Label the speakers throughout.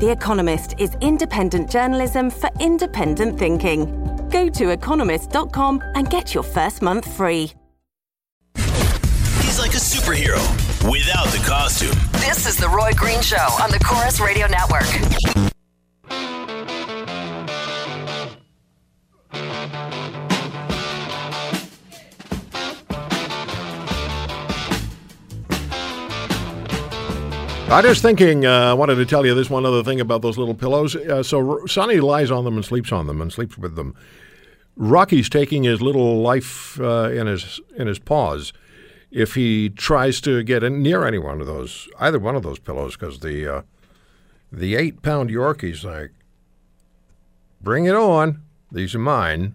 Speaker 1: The Economist is independent journalism for independent thinking. Go to economist.com and get your first month free.
Speaker 2: He's like a superhero without the costume.
Speaker 3: This is The Roy Green Show on the Corus Radio Network.
Speaker 4: I was thinking, uh, I wanted to tell you this one other thing about those little pillows. Uh, so Sonny lies on them and sleeps on them and sleeps with them. Rocky's taking his little life uh, in his in his paws if he tries to get near any one of those, either one of those pillows, because the uh, the eight pound Yorkie's like, bring it on. These are mine.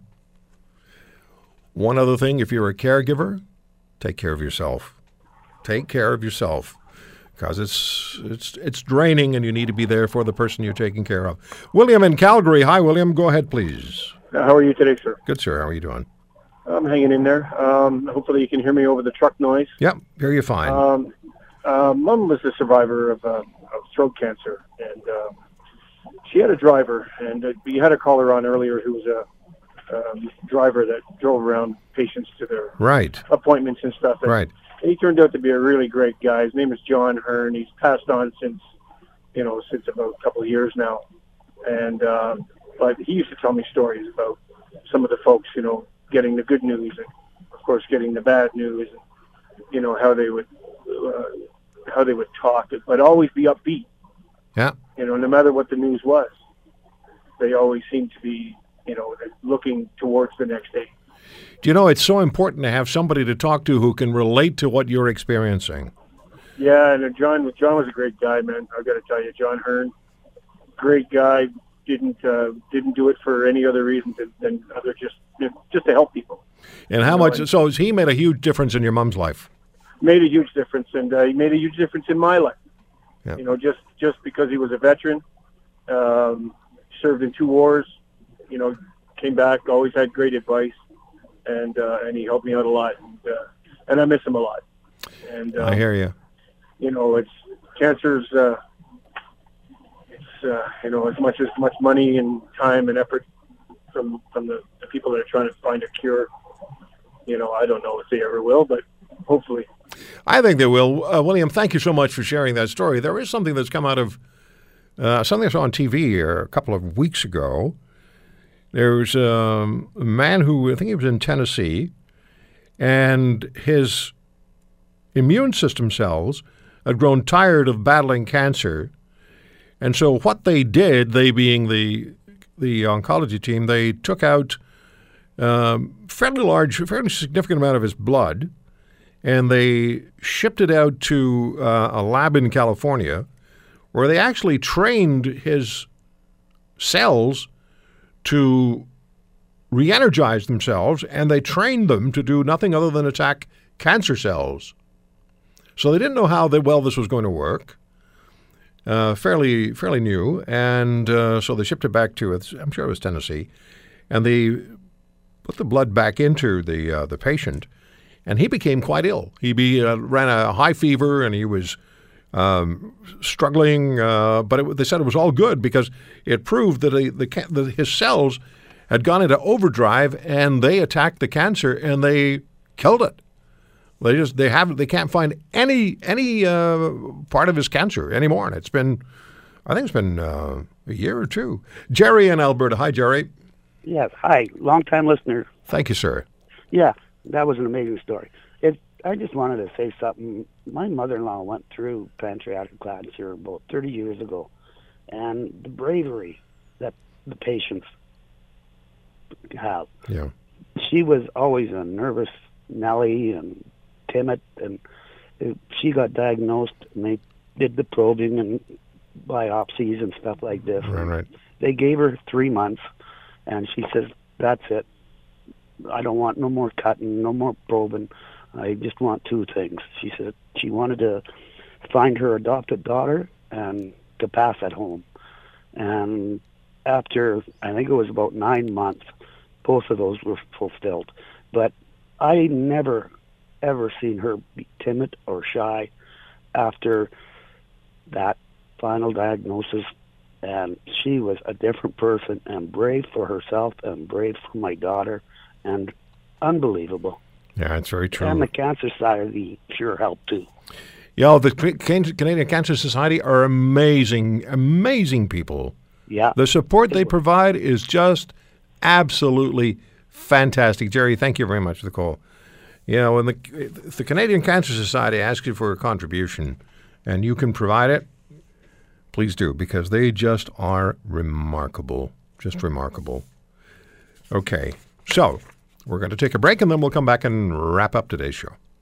Speaker 4: One other thing, if you're a caregiver, take care of yourself. Take care of yourself because it's it's it's draining, and you need to be there for the person you're taking care of. William in Calgary. Hi, William. Go ahead, please.
Speaker 5: Uh, How are you today, sir?
Speaker 4: Good, sir. How are you doing?
Speaker 5: I'm hanging in there. Um, hopefully, you can hear me over the truck noise.
Speaker 4: Yep, hear you fine.
Speaker 5: Um, uh, Mom was a survivor of, uh, of throat cancer, and uh, she had a driver, and uh, you had a caller on earlier who was a um, driver that drove around patients to their
Speaker 4: right,
Speaker 5: appointments and stuff. And
Speaker 4: right.
Speaker 5: He turned out to be a really great guy. His name is John Hearn. He's passed on since, you know, since about a couple of years now. And uh, but he used to tell me stories about some of the folks, you know, getting the good news and, of course, getting the bad news, and you know how they would uh, how they would talk, but always be upbeat.
Speaker 4: Yeah.
Speaker 5: You know, no matter what the news was, they always seemed to be, you know, looking towards the next day.
Speaker 4: You know it's so important to have somebody to talk to who can relate to what you're experiencing?
Speaker 5: Yeah, and uh, John John was a great guy, man. I've got to tell you, John Hearn, great guy. Didn't uh, didn't do it for any other reason than, than other just just to help people.
Speaker 4: And how
Speaker 5: You know,
Speaker 4: much? So he made a huge difference in your mom's life.
Speaker 5: Made a huge difference, and uh, he made a huge difference in my life.
Speaker 4: Yeah.
Speaker 5: You know, just just because he was a veteran, um, served in two wars, you know, came back, always had great advice, and uh, and he helped me out a lot, and, uh, and I miss him a lot. And uh,
Speaker 4: I hear you.
Speaker 5: you know, it's cancer's. Uh, it's uh, you know as much as much money and time and effort from from the, the people that are trying to find a cure. You know, I don't know if they ever will, but hopefully.
Speaker 4: I think they will. Uh, William, thank you so much for sharing that story. There is something that's come out of uh, something I saw on TV here a couple of weeks ago. There was um, a man who I think he was in Tennessee, and his immune system cells had grown tired of battling cancer, and so what they did, they being the the oncology team, they took out um, fairly large, fairly significant amount of his blood and they shipped it out to uh, a lab in California where they actually trained his cells to re energize themselves and they trained them to do nothing other than attack cancer cells. So they didn't know how they, well this was going to work. Uh, fairly, fairly new, and uh, so they shipped it back to. I'm sure it was Tennessee, and they put the blood back into the uh, the patient, and he became quite ill. He be, uh, ran a high fever, and he was um, struggling. Uh, but it, they said it was all good because it proved that the, the, ca- the his cells had gone into overdrive, and they attacked the cancer, and they killed it. They just they haven't they can't find any any uh, part of his cancer anymore, and it's been I think it's been uh, a year or two. Jerry in Alberta. Hi, Jerry.
Speaker 6: Yes. Hi, long time listener.
Speaker 4: Thank you, sir.
Speaker 6: Yeah, that was an amazing story. I just wanted to say something. My mother-in-law went through pancreatic cancer about 30 years ago, and the bravery that the patients have.
Speaker 4: Yeah.
Speaker 6: She was always a nervous Nellie and timid, and she got diagnosed, and they did the probing, and biopsies and stuff like this.
Speaker 4: Right, right.
Speaker 6: They gave her three months, and she says, "That's it. I don't want no more cutting, no more probing. I just want two things." She said she wanted to find her adopted daughter and to pass at home. And after I think it was about nine months, both of those were fulfilled. But I never ever seen her be timid or shy after that final diagnosis and she was a different person and brave for herself and brave for my daughter and unbelievable.
Speaker 4: Yeah, it's very true.
Speaker 6: And the Cancer Society sure helped too.
Speaker 4: Yeah, the Canadian Cancer Society are amazing, amazing people.
Speaker 6: Yeah.
Speaker 4: The support they provide is just absolutely fantastic. Jerry, thank you very much for the call. You know, when the if the Canadian Cancer Society asks you for a contribution and you can provide it, please do because they just are remarkable. Just remarkable. Okay. So, we're going to take a break and then we'll come back and wrap up today's show.